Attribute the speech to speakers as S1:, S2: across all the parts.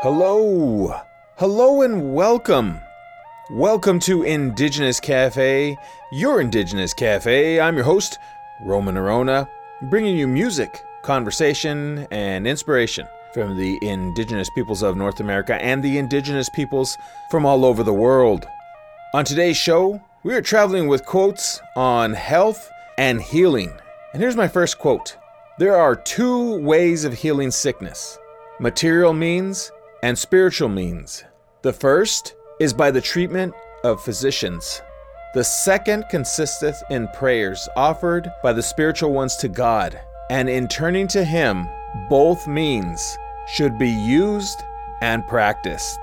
S1: Hello, hello, and welcome. Welcome to Indigenous Cafe, your Indigenous Cafe. I'm your host, Roman Orona, bringing you music, conversation, and inspiration from the indigenous peoples of North America and the indigenous peoples from all over the world. On today's show, we are traveling with quotes on health and healing. And here's my first quote There are two ways of healing sickness material means and spiritual means. The first is by the treatment of physicians. The second consisteth in prayers offered by the spiritual ones to God, and in turning to Him, both means should be used and practiced.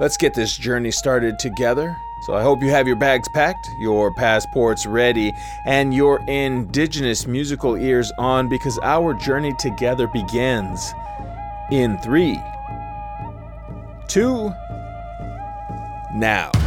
S1: Let's get this journey started together. So I hope you have your bags packed, your passports ready, and your indigenous musical ears on because our journey together begins in three two, now.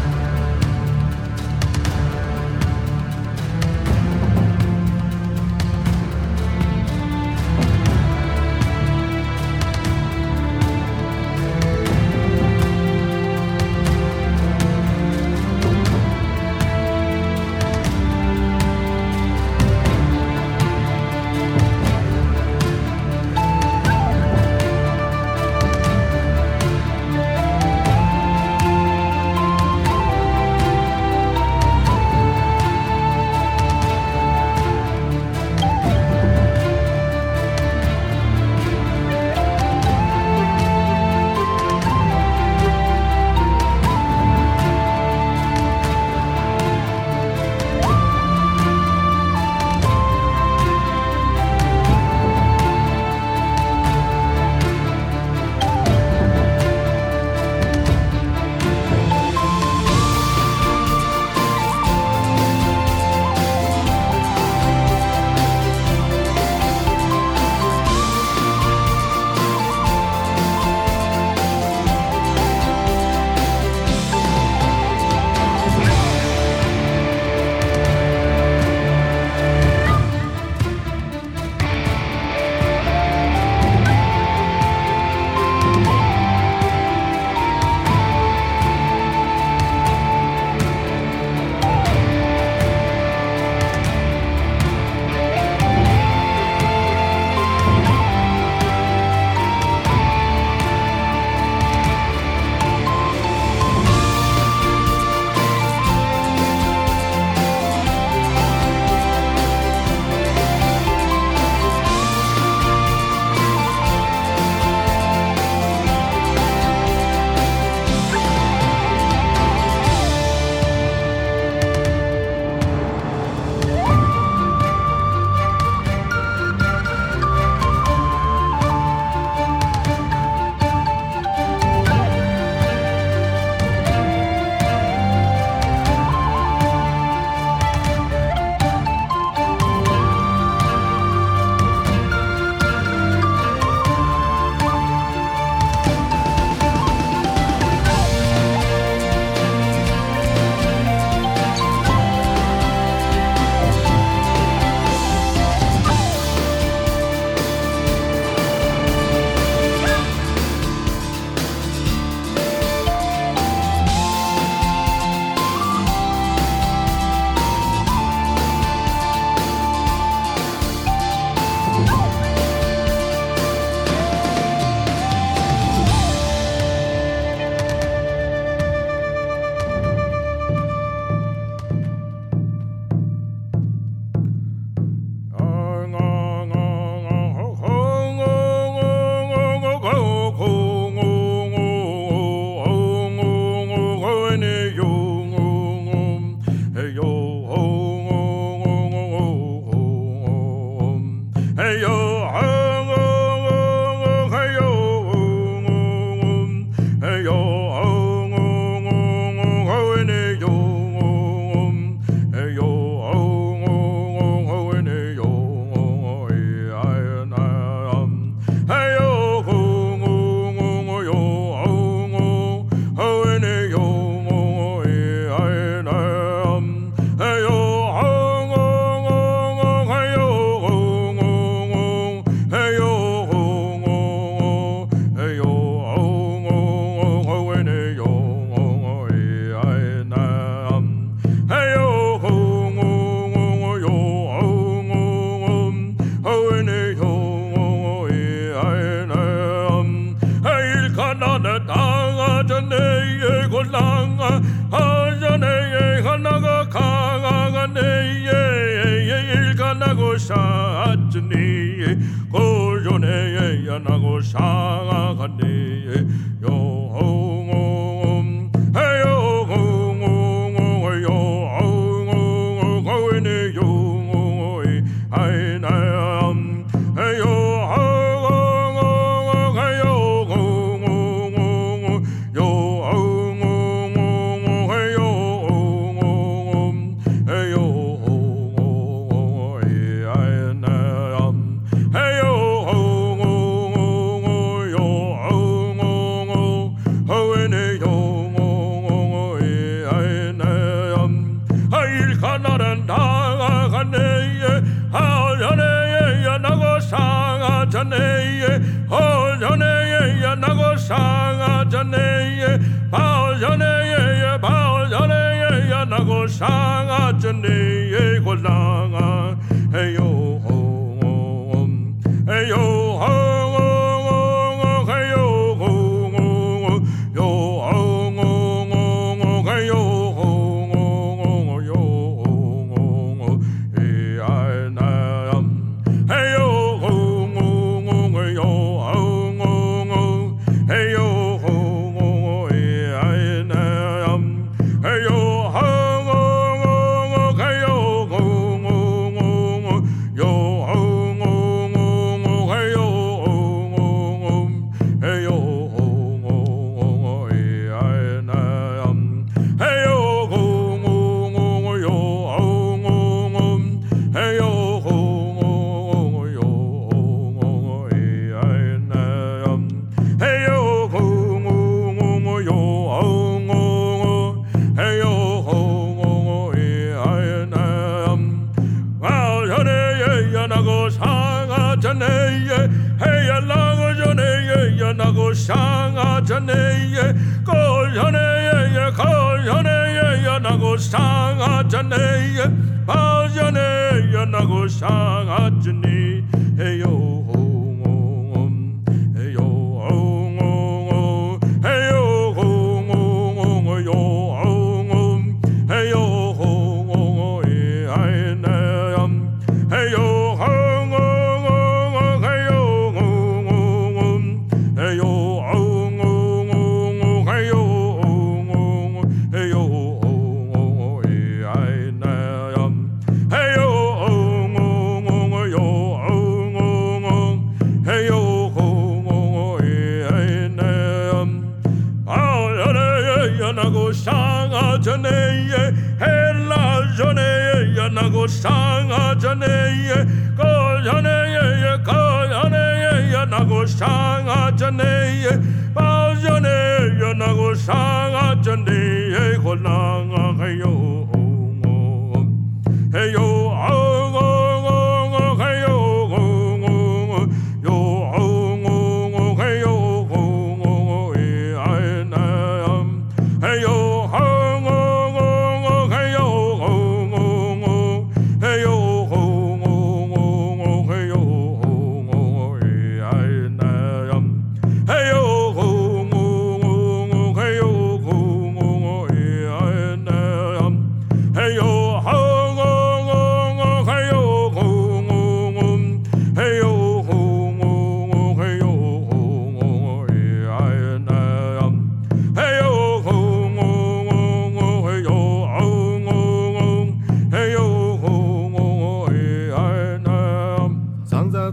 S2: sang ajaneye kojaneye kojaneye nago sang ajaneye bajaneye nago sang
S3: ajaneye yo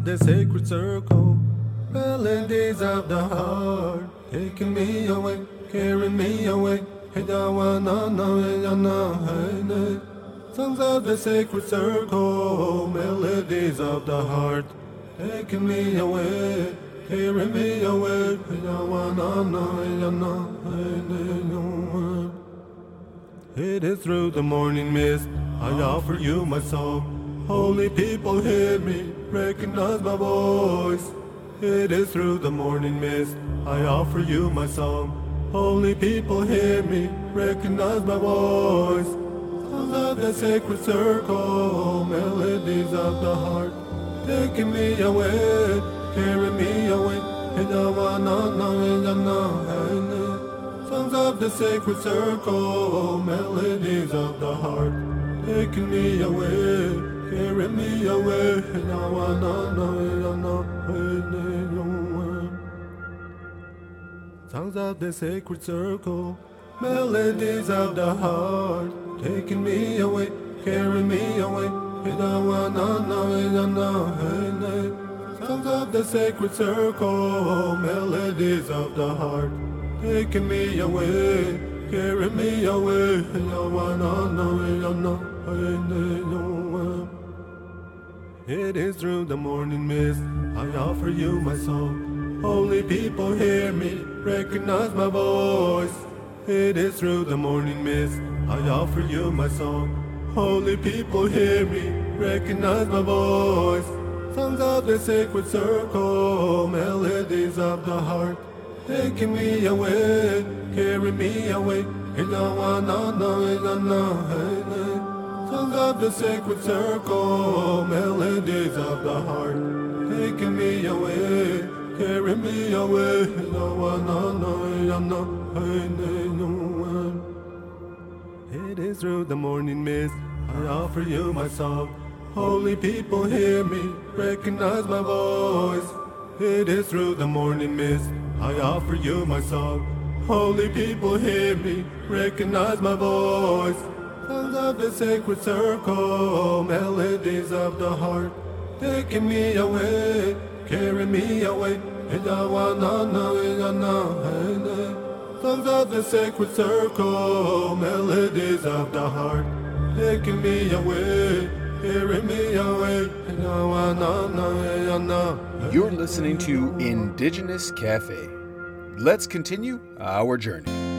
S3: the sacred circle, melodies of the heart, taking me away, carrying me away. Hey, da, wa, na, na, hey, da, na, hey, na. Songs of the sacred circle, melodies of the heart, taking me away, carrying me away. Hey, da, wa, na, na, hey, da, na, hey, na, It is through the morning mist, I offer you my soul. Holy people, hear me, recognize my voice. It is through the morning mist, I offer you my song. Holy people, hear me, recognize my voice. Love the sacred circle, melodies of the heart. Taking me away, carrying me away. Songs of the sacred circle, melodies of the heart. Taking me away
S4: carrying me away. Now I know, I know, Songs of the sacred circle, melodies of the heart, taking me away, carrying me away. Now I know, I know, Songs of the sacred circle, melodies of the heart, taking me away, carry me away. Now I know, I know, I know. It is through the morning mist I offer you my song. Holy people hear me, recognize my voice. It is through the morning mist I offer you my song. Holy people hear me, recognize my voice. Songs of the sacred circle, melodies of the heart, taking me away, carry me away. And now I know, know, know, Songs of the sacred circle, melodies of the heart, taking me away, carry me away. It is through the morning mist I offer you my song. Holy people hear me, recognize my voice. It is through the morning mist I offer you my song. Holy people hear me, recognize my voice. Songs of the sacred circle, melodies of the heart, taking me away, carrying me away. Songs of the sacred circle, melodies of the heart, taking me away. Carry me away.
S1: You're listening to Indigenous Cafe. Let's continue our journey.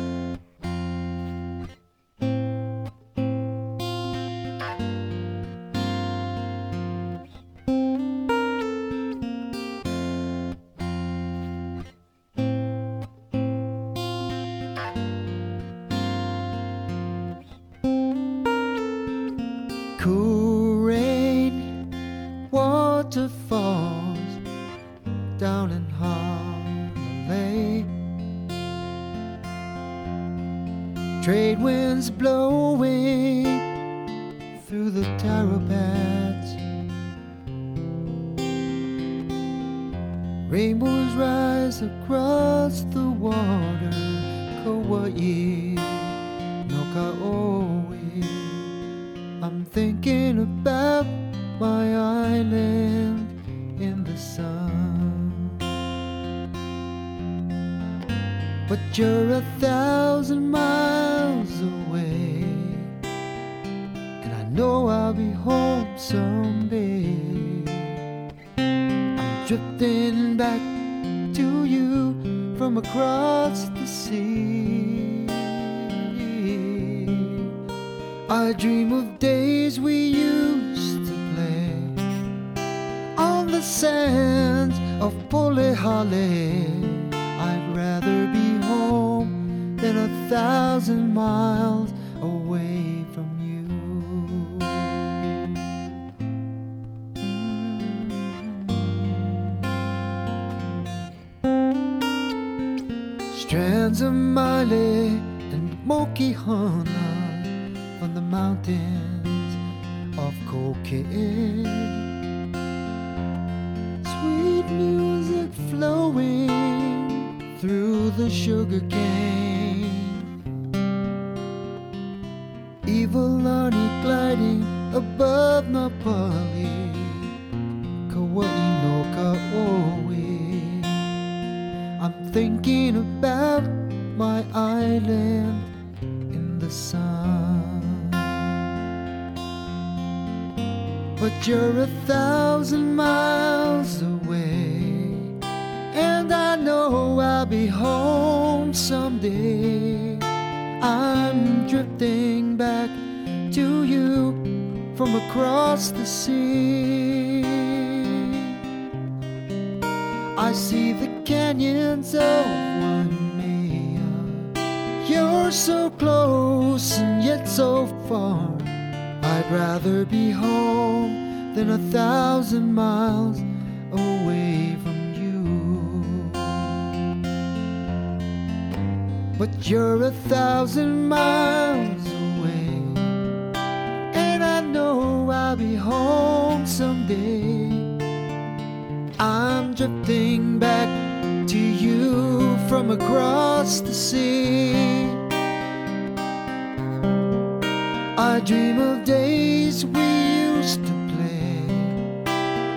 S5: But you're a thousand miles away, and I know I'll be home someday. I'm drifting back to you from across the sea. I dream of days we used sands of Polihale. I'd rather be home than a thousand miles away from you. Strands of maile and Mokihana from the mountains of Kokeʻe. Flowing through the sugar cane. Evil Arnie gliding above Napali. Kauai no Kaoi. I'm thinking about my island in the sun. But you're a thousand miles away, know I'll be home someday. I'm drifting back to you from across the sea. I see the canyons of Waimea. You're so close and yet so far. I'd rather be home than a thousand miles away from But you're a thousand miles away, and I know I'll be home someday. I'm drifting back to you from across the sea. I dream of days we used to play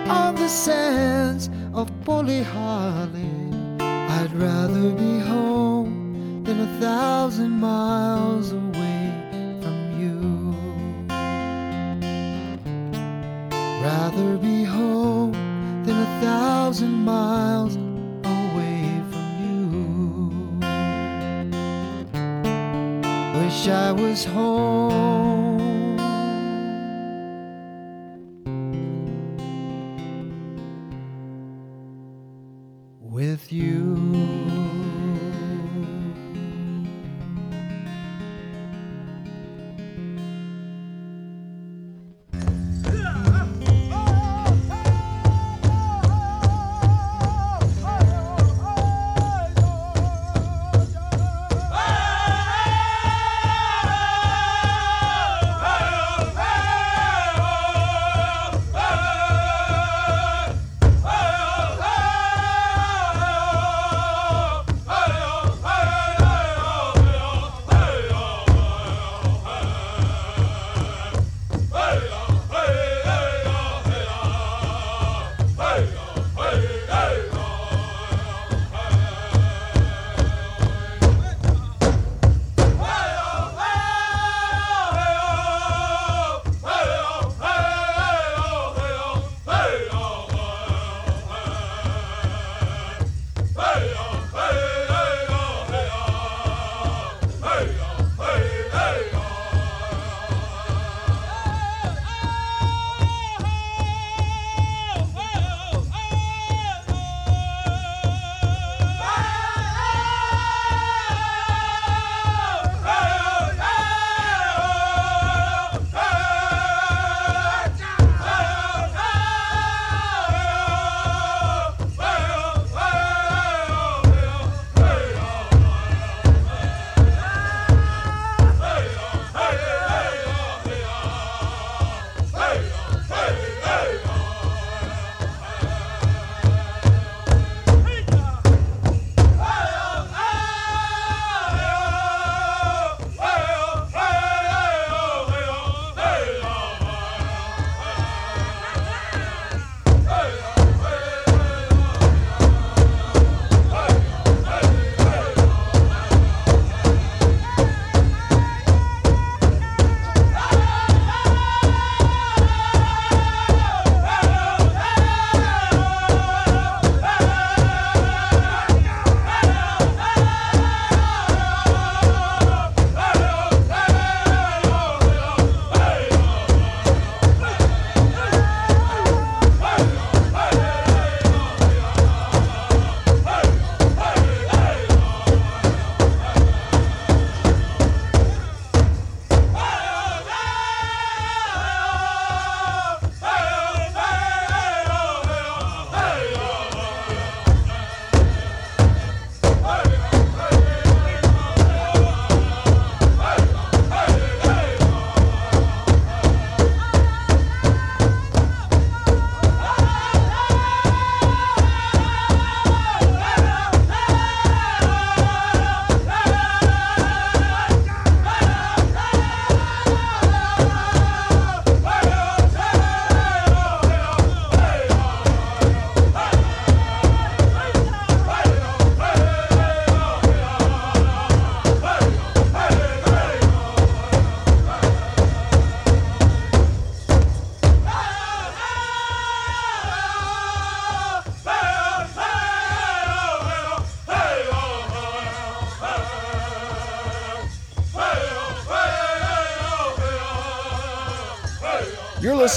S5: on the sands of Polihale. I'd rather be home than a thousand miles away from you. Rather be home than a thousand miles away from you. Wish I was home.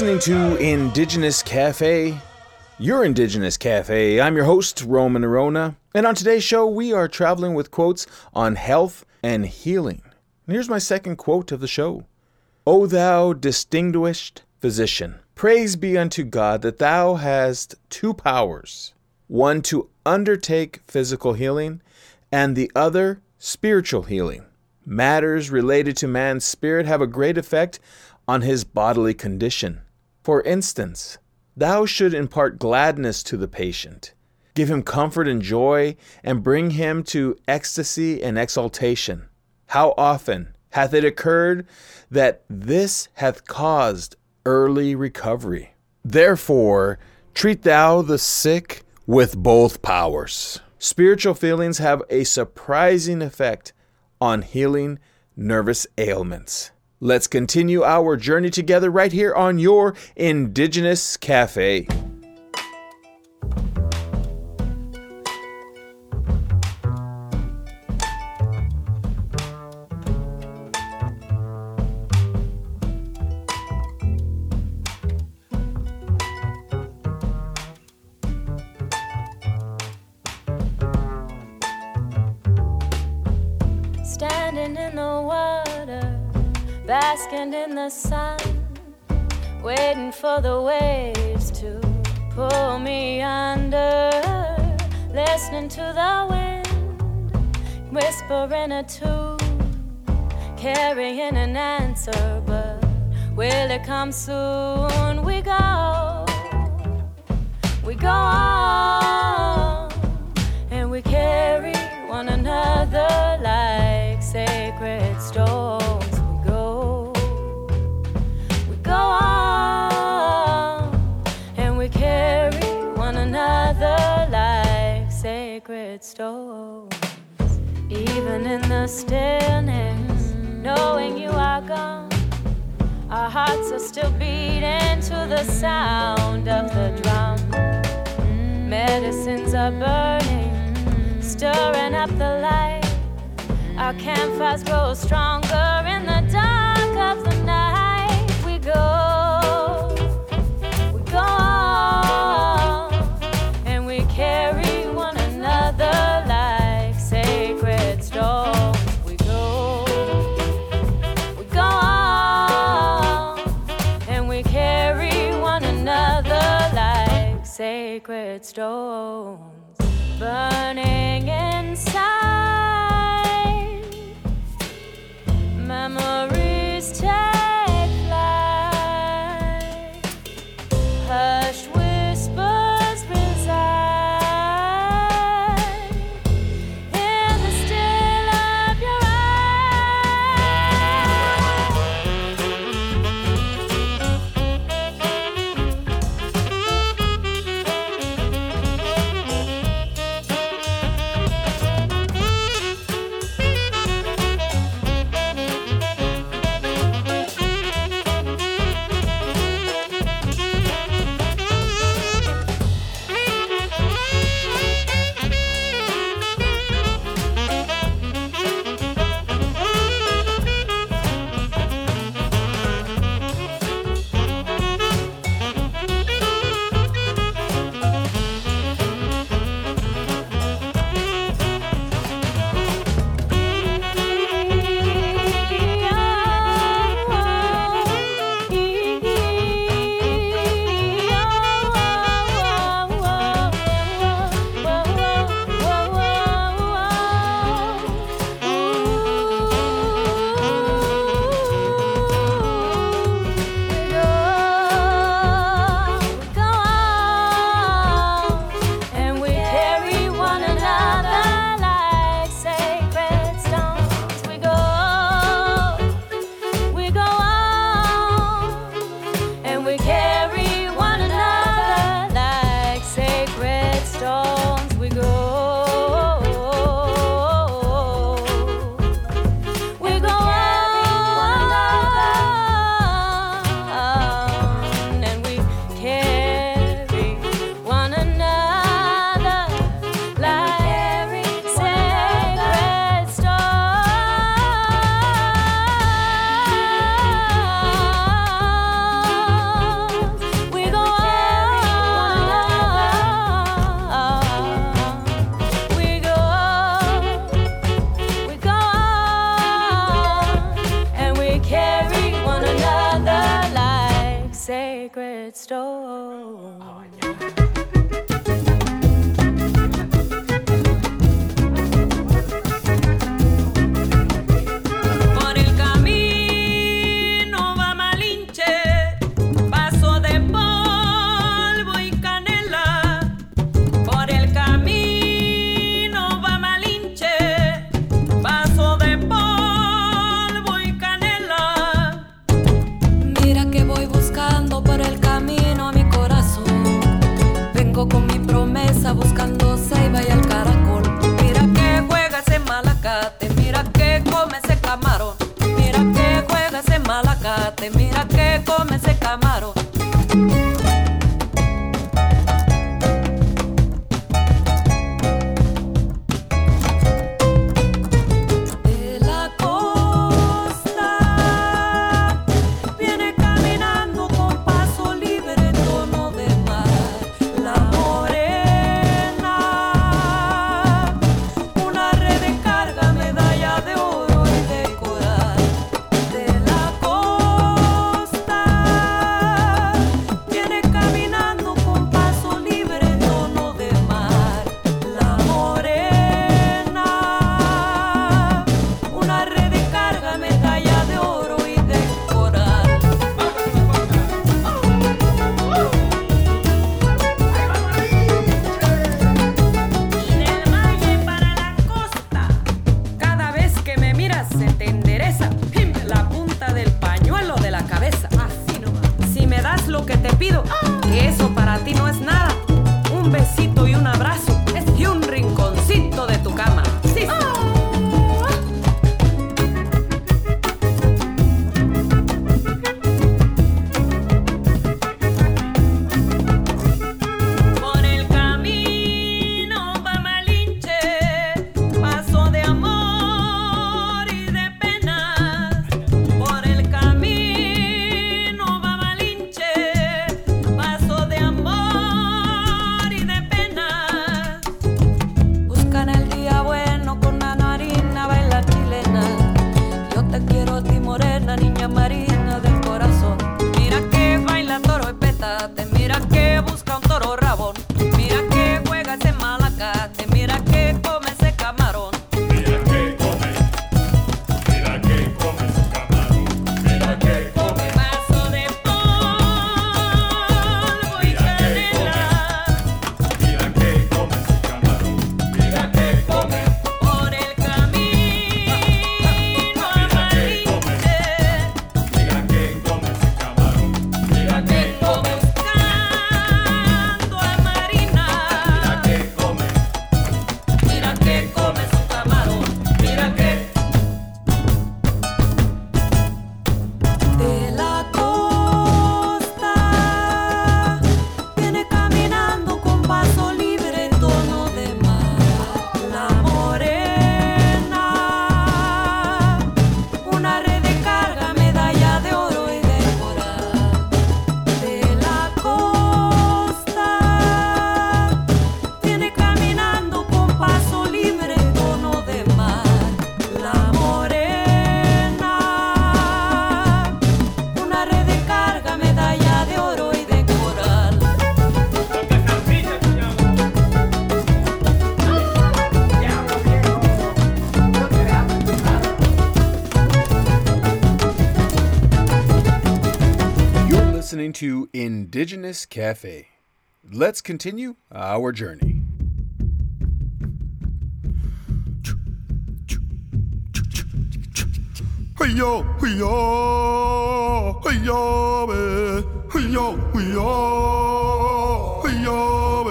S1: Listening to Indigenous Cafe, your Indigenous Cafe. I'm your host, Roman Orona, and on today's show, we are traveling with quotes on health and healing. And here's my second quote of the show O thou distinguished physician, praise be unto God that thou hast two powers one to undertake physical healing, and the other spiritual healing. Matters related to man's spirit have a great effect on his bodily condition.
S6: For instance, thou should impart gladness to the patient, give him comfort and joy, and bring him to ecstasy and exaltation. How often hath it occurred that this hath caused early recovery? Therefore, treat thou the sick with both powers. Spiritual feelings have a surprising effect on healing nervous ailments. Let's continue our journey together right here on your Indigenous Cafe.
S1: Indigenous Cafe. Let's continue our journey.
S7: Hey-yo, hey-yo, hey-yo. Hey-yo, hey-yo, hey-yo.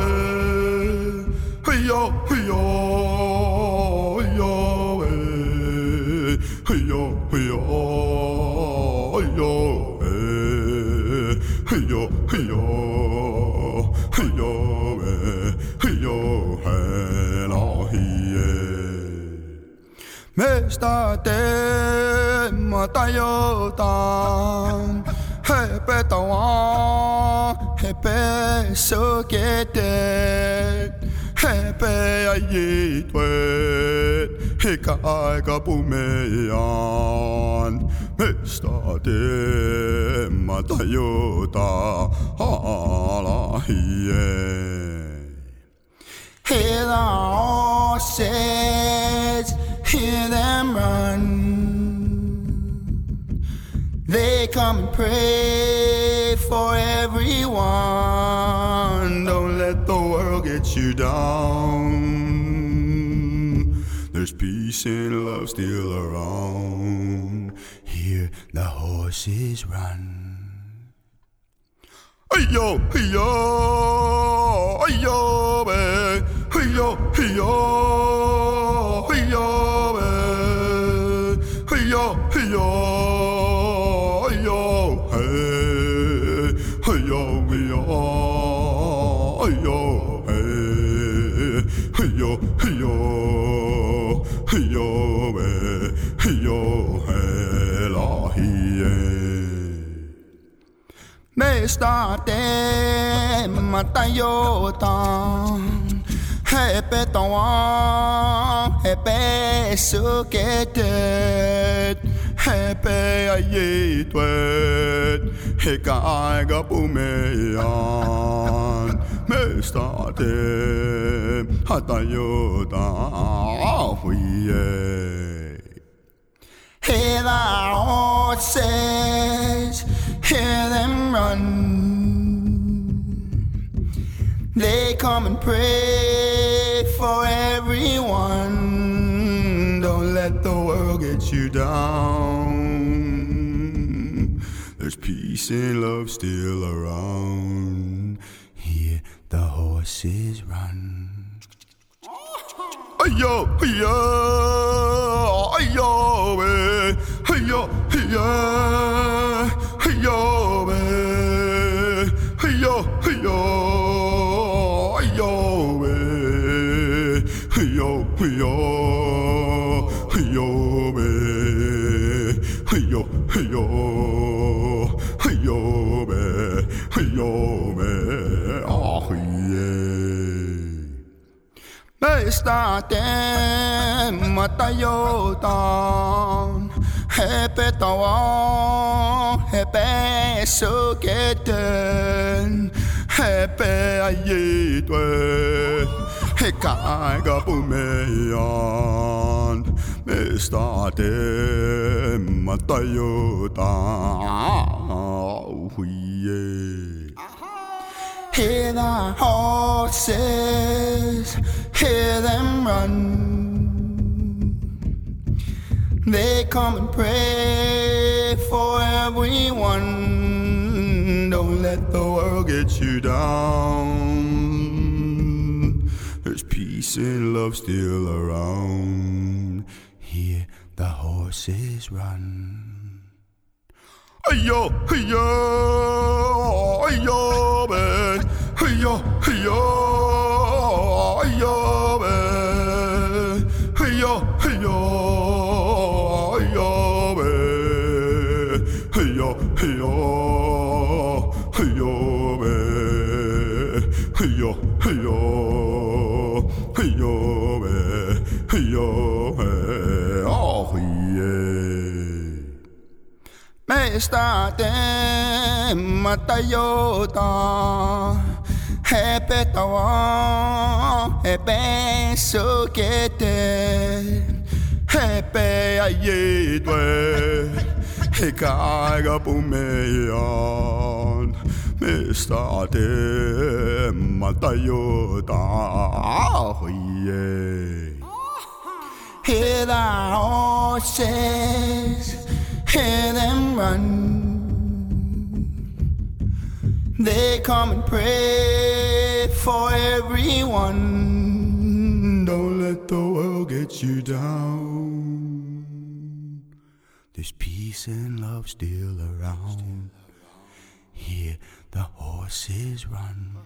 S7: Hey-yo, hey-yo. halloo, halloo, halloo, elahi. Mesta teema tajutaan, hepetaan, hepesõketeen, hepeäjit võet, ikä aika pumeaan. 下でまたよたはらいえへらおせじへらまん They come and pray for everyone. Don't let the world get you down. There's peace and love still around hear the horses run. Hey yo, hey yo, hey yo, man. Hey yo, hey yo, hey yo, man. Hey yo, hey yo. Mestarte matayotan. Hepe tawa hepe suketet Hepe ayitwet Heka aiga pumeyan Mestarte hatayotan Huye Hela otses hear them run. They come and pray for everyone. Don't let the world get you down. There's peace and love still around. Hear the horses run. Ayo, ayo, ayo, eh. ayo, ayo ayo, ayo, eh, ayo, ayo, ayo, eh, ayo, ayo, ayo, eh, ayo, ayo, ayo, eh, ayo, eh, ah, yeah. Estate matayotan Hepe tawa Hepe suketen Hepe ayitwe Hekai gapumeyan Estate matayotan Huye Hear the horses, hear them run. They come and pray for everyone. Don't let the world get you down. There's peace and love still around. Hear the horses run. Ayo, ayo, ayo, man. Ayo, ayo, ayo, man. Ayo, ayo, Me estate matayota Hepe tawa Hepe sukete Hepe ayetwe Hekaiga pumeyan Me estate matayota Oh yeah. Hear the horses, hear them run. They come and pray for everyone. Don't let the world get you down. There's peace and love still around. Hear the horses run.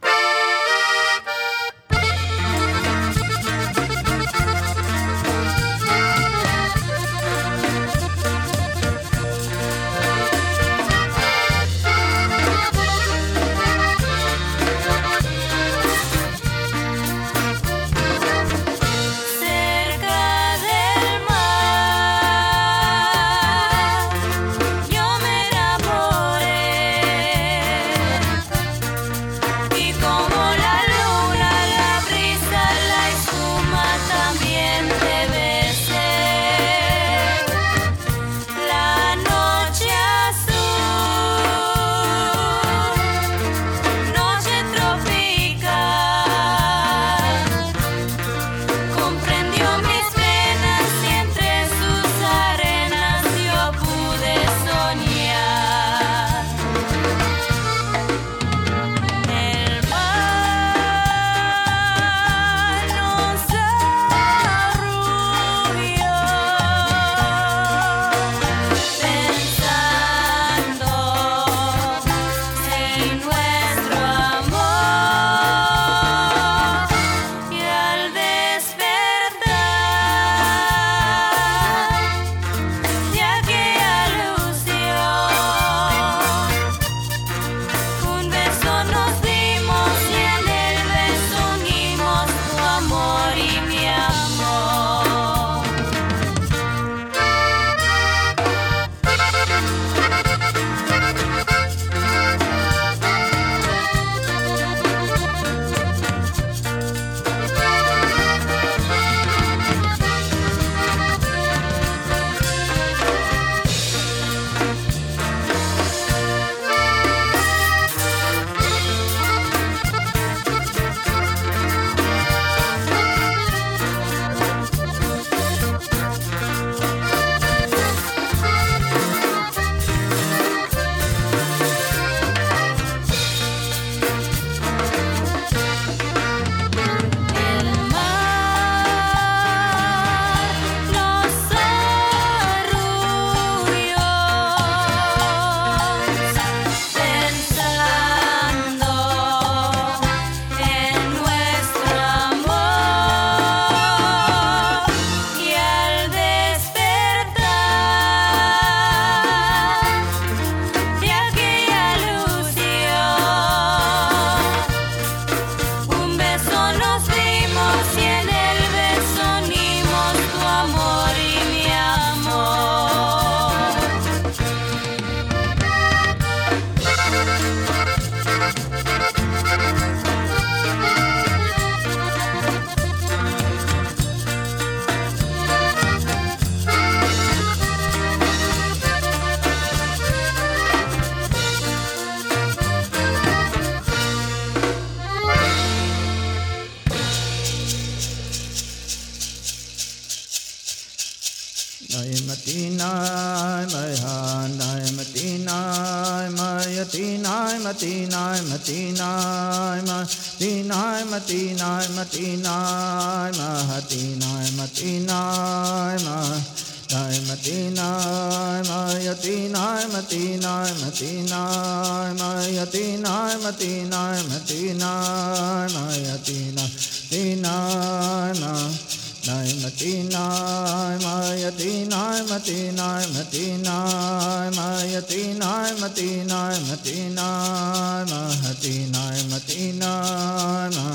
S8: Matinai my hanai matinai my yatinai matinai matinai matinai matinai matinai mahatinai matinai ma Nai matinai mayatinai matinai matinai mayatinai matinai matinai mayatinai tinai ma Nai matinai mayatinai matinai matinai mayatinai matinai matinai mahatinai matinai ma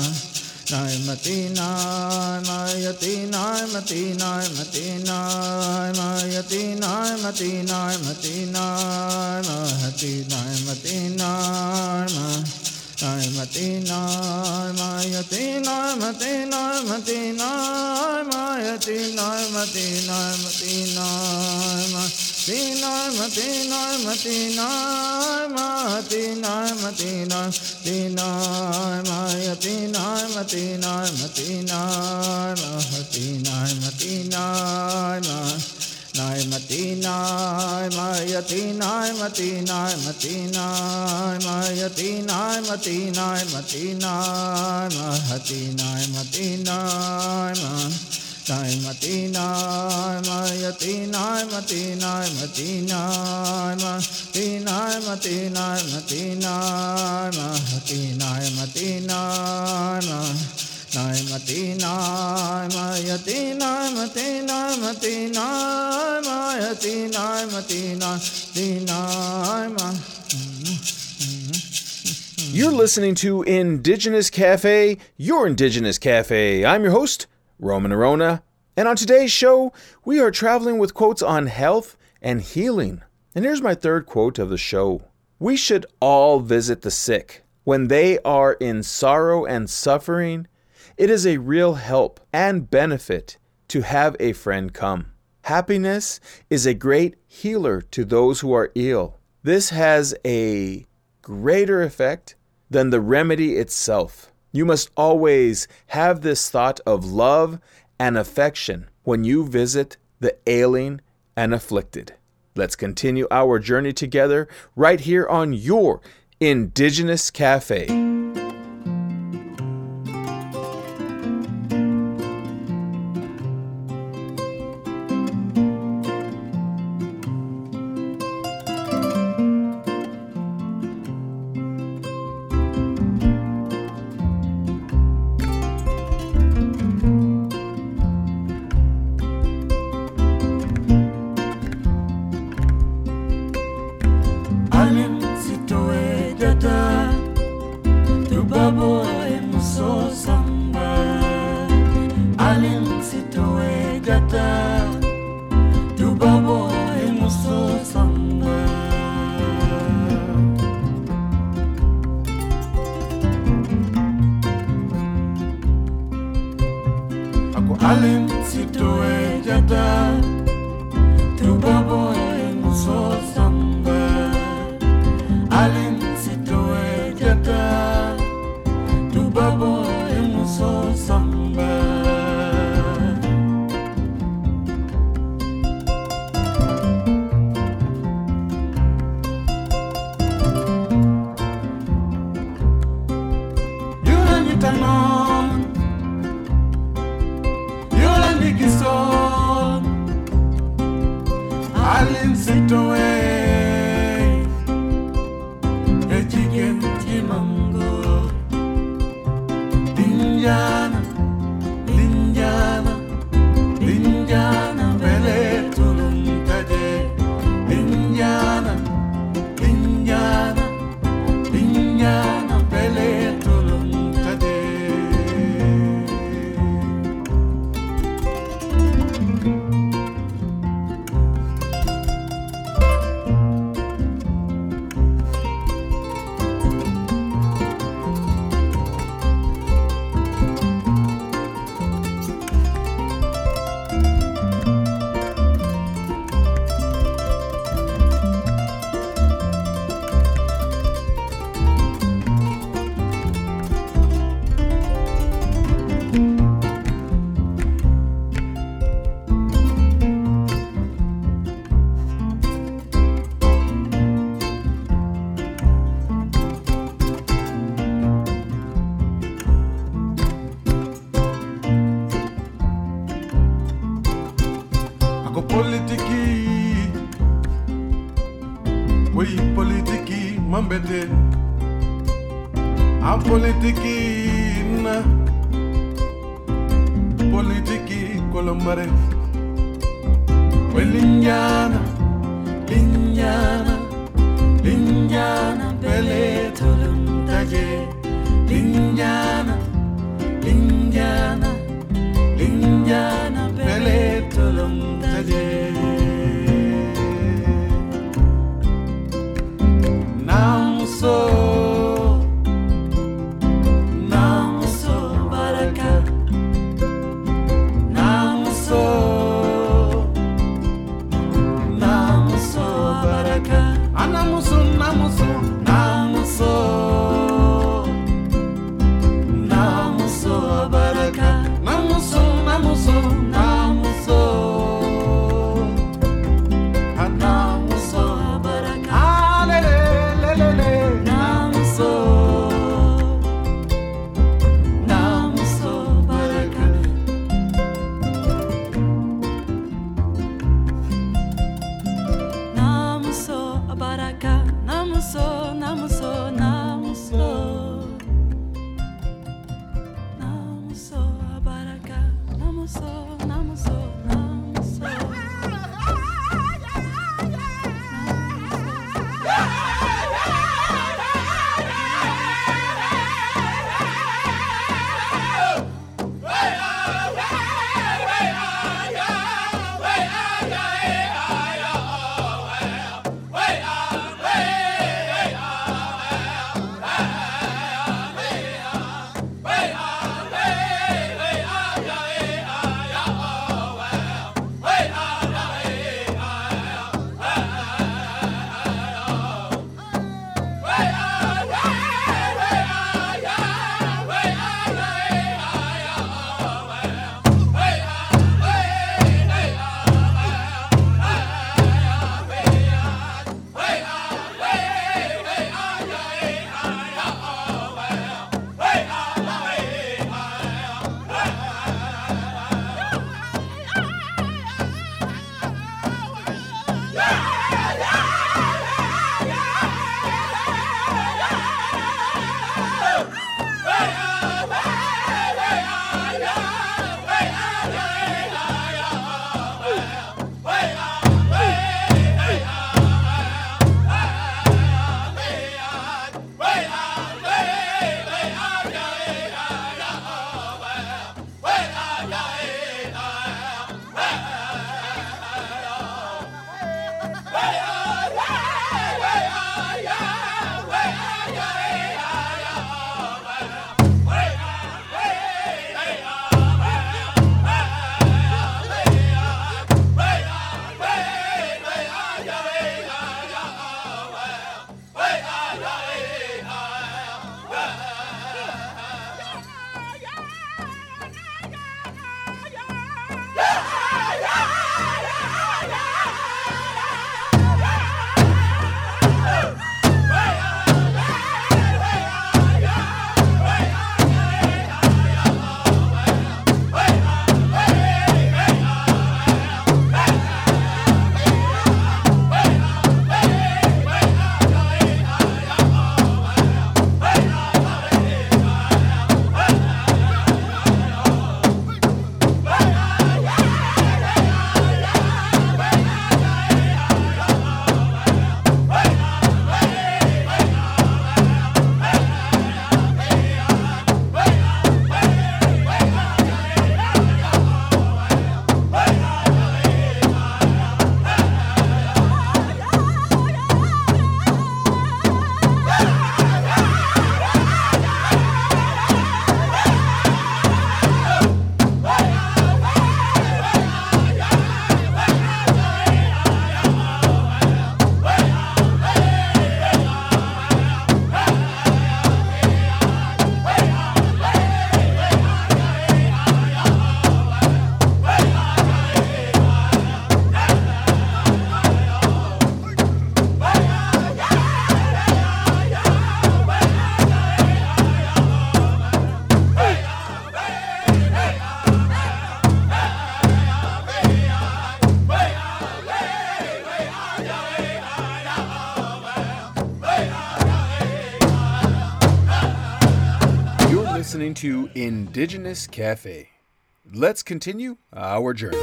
S8: Nai matinai mayatinai matinai matinai mayatinai matinai matinai mahatinai matinai ma Nai matinai mayatinai matinai matinai mayatinai matinai matinai ma Tinai matinai matinai matinai matinai tinai mayatinai matinai matinai mahatinai matinai ma Nai matinai mayatinai matinai matinai mayatinai matinai matinai mahatinai matinai ma Nai matinai mayatinai matinai matinai matinai matinai matinai mahatinai matinai ma Nai
S9: You're listening to Indigenous Cafe, your Indigenous Cafe. I'm your host, Roman Orona, and on today's show, we are traveling with quotes on health and healing. And here's my third quote of the show We should all visit the sick. When they are in sorrow and suffering, it is a real help and benefit to have a friend come. Happiness is a great healer to those who are ill. This has a greater effect than the remedy itself. You must always have this thought of love and affection when you visit the ailing and afflicted. Let's continue our journey together right here on your Indigenous Cafe.
S10: to Indigenous Cafe. Let's continue our journey.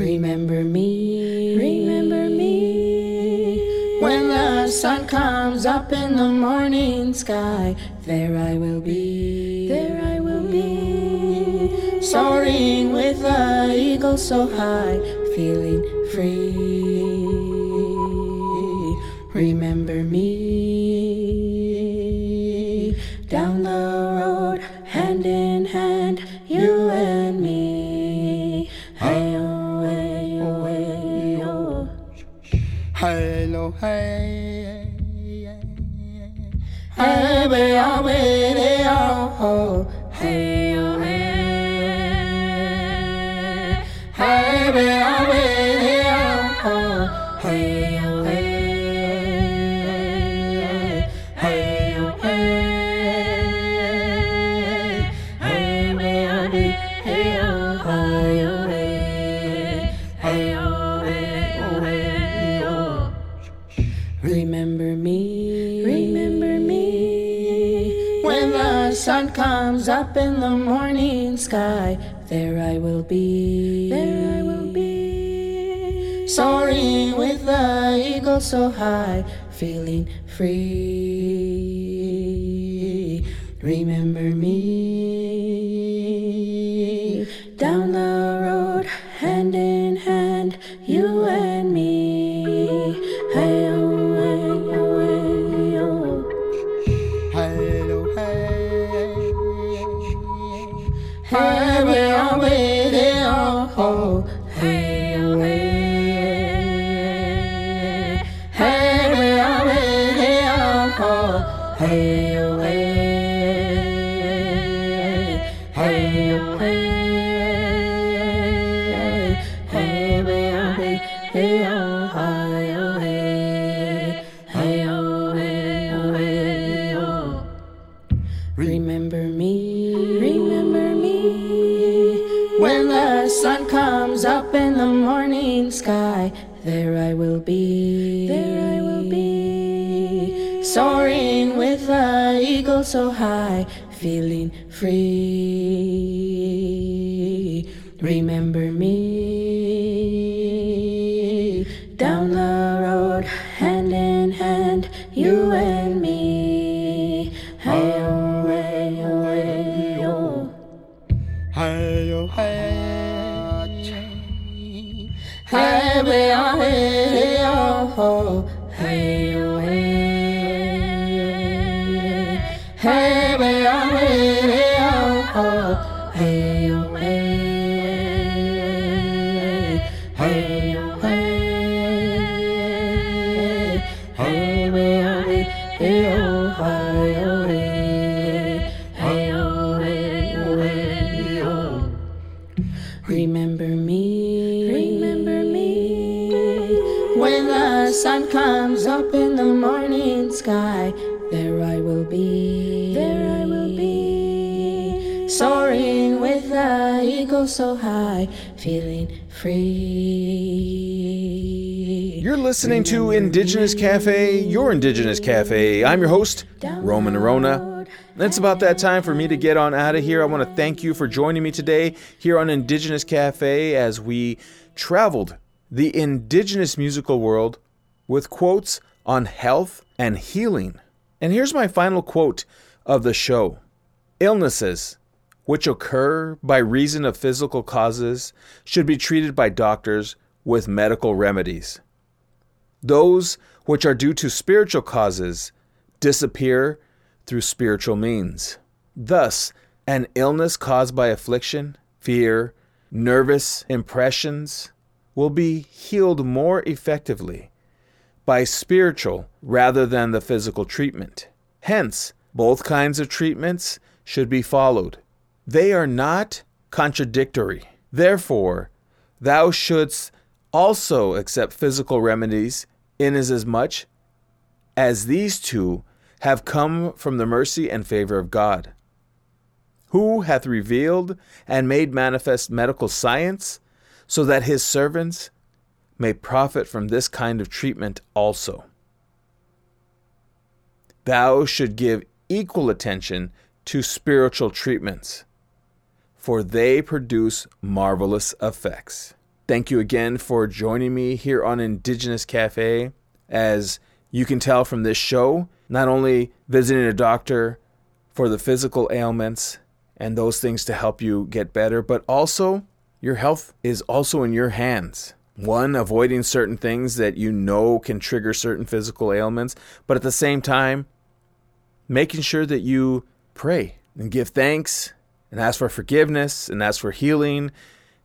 S11: Remember me. Remember me. When the sun comes up in the morning sky, there I will be. There I will be. Soaring with the eagle so high, feeling free. Remember me. Oh. be. There I will be. Soaring with the eagle so high, feeling free. Remember hey, away. So high, feeling free.
S1: Listening to Indigenous Cafe, your Indigenous Cafe. I'm your host, Roman Orona. It's about that time for me to get on out of here. I want to thank you for joining me today here on Indigenous Cafe as we traveled the indigenous musical world with quotes on health and healing. And here's my final quote of the show Illnesses which occur by reason of physical causes should be treated by doctors with medical remedies. Those which are due to spiritual causes disappear through spiritual means. Thus, an illness caused by affliction, fear, nervous impressions will be healed more effectively by spiritual rather than the physical treatment. Hence, both kinds of treatments should be followed. They are not contradictory. Therefore, thou shouldst also accept physical remedies inasmuch as these two have come from the mercy and favor of God, who hath revealed and made manifest medical science, so that his servants may profit from this kind of treatment also. Thou should give equal attention to spiritual treatments, for they produce marvelous effects. Thank you again for joining me here on Indigenous Cafe. As you can tell from this show, not only visiting a doctor for the physical ailments and those things to help you get better, but also your health is also in your hands. One, avoiding certain things that you know can trigger certain physical ailments, but at the same time, making sure that you pray and give thanks and ask for forgiveness and ask for healing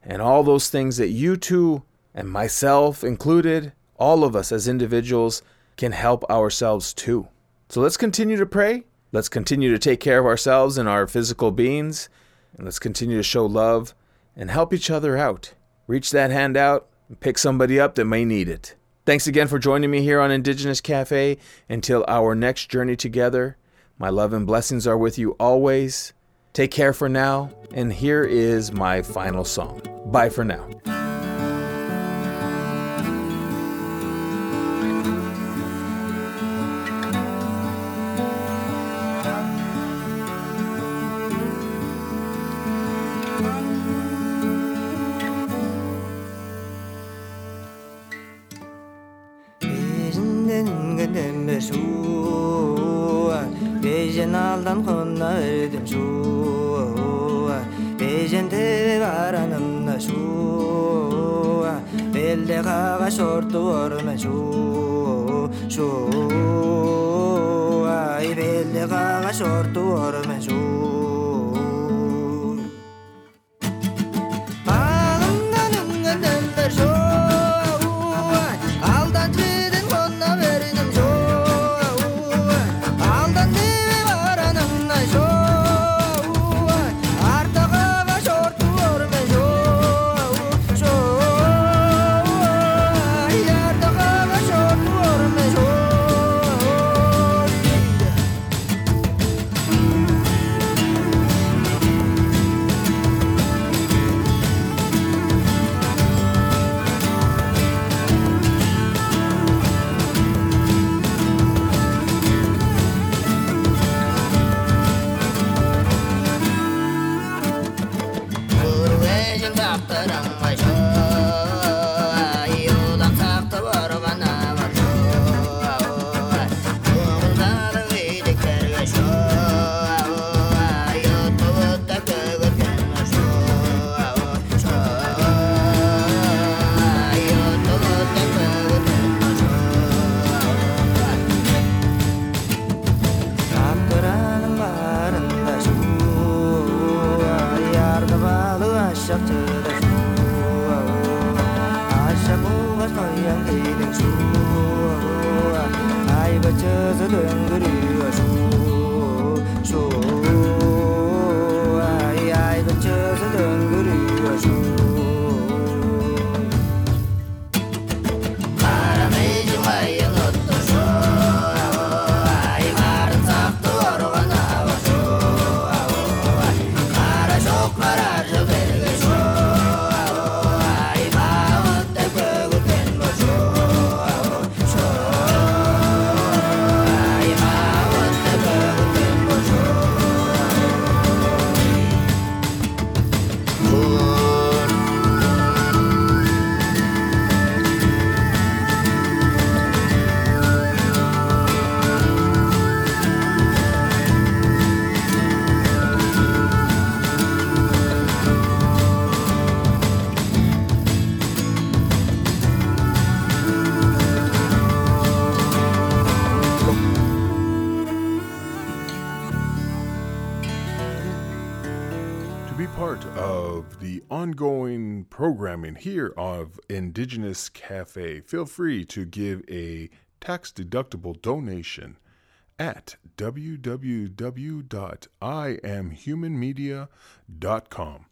S1: and all those things that you too, and myself included, all of us as individuals, can help ourselves too. So let's continue to pray. Let's continue to take care of ourselves and our physical beings. And let's continue to show love and help each other out. Reach that hand out and pick somebody up that may need it. Thanks again for joining me here on Indigenous Cafe. Until our next journey together, my love and blessings are with you always. Take care for now, and here is my final song. Bye for now.
S12: segment here of Indigenous Cafe, feel free to give a tax deductible donation at www.iamhumanmedia.com.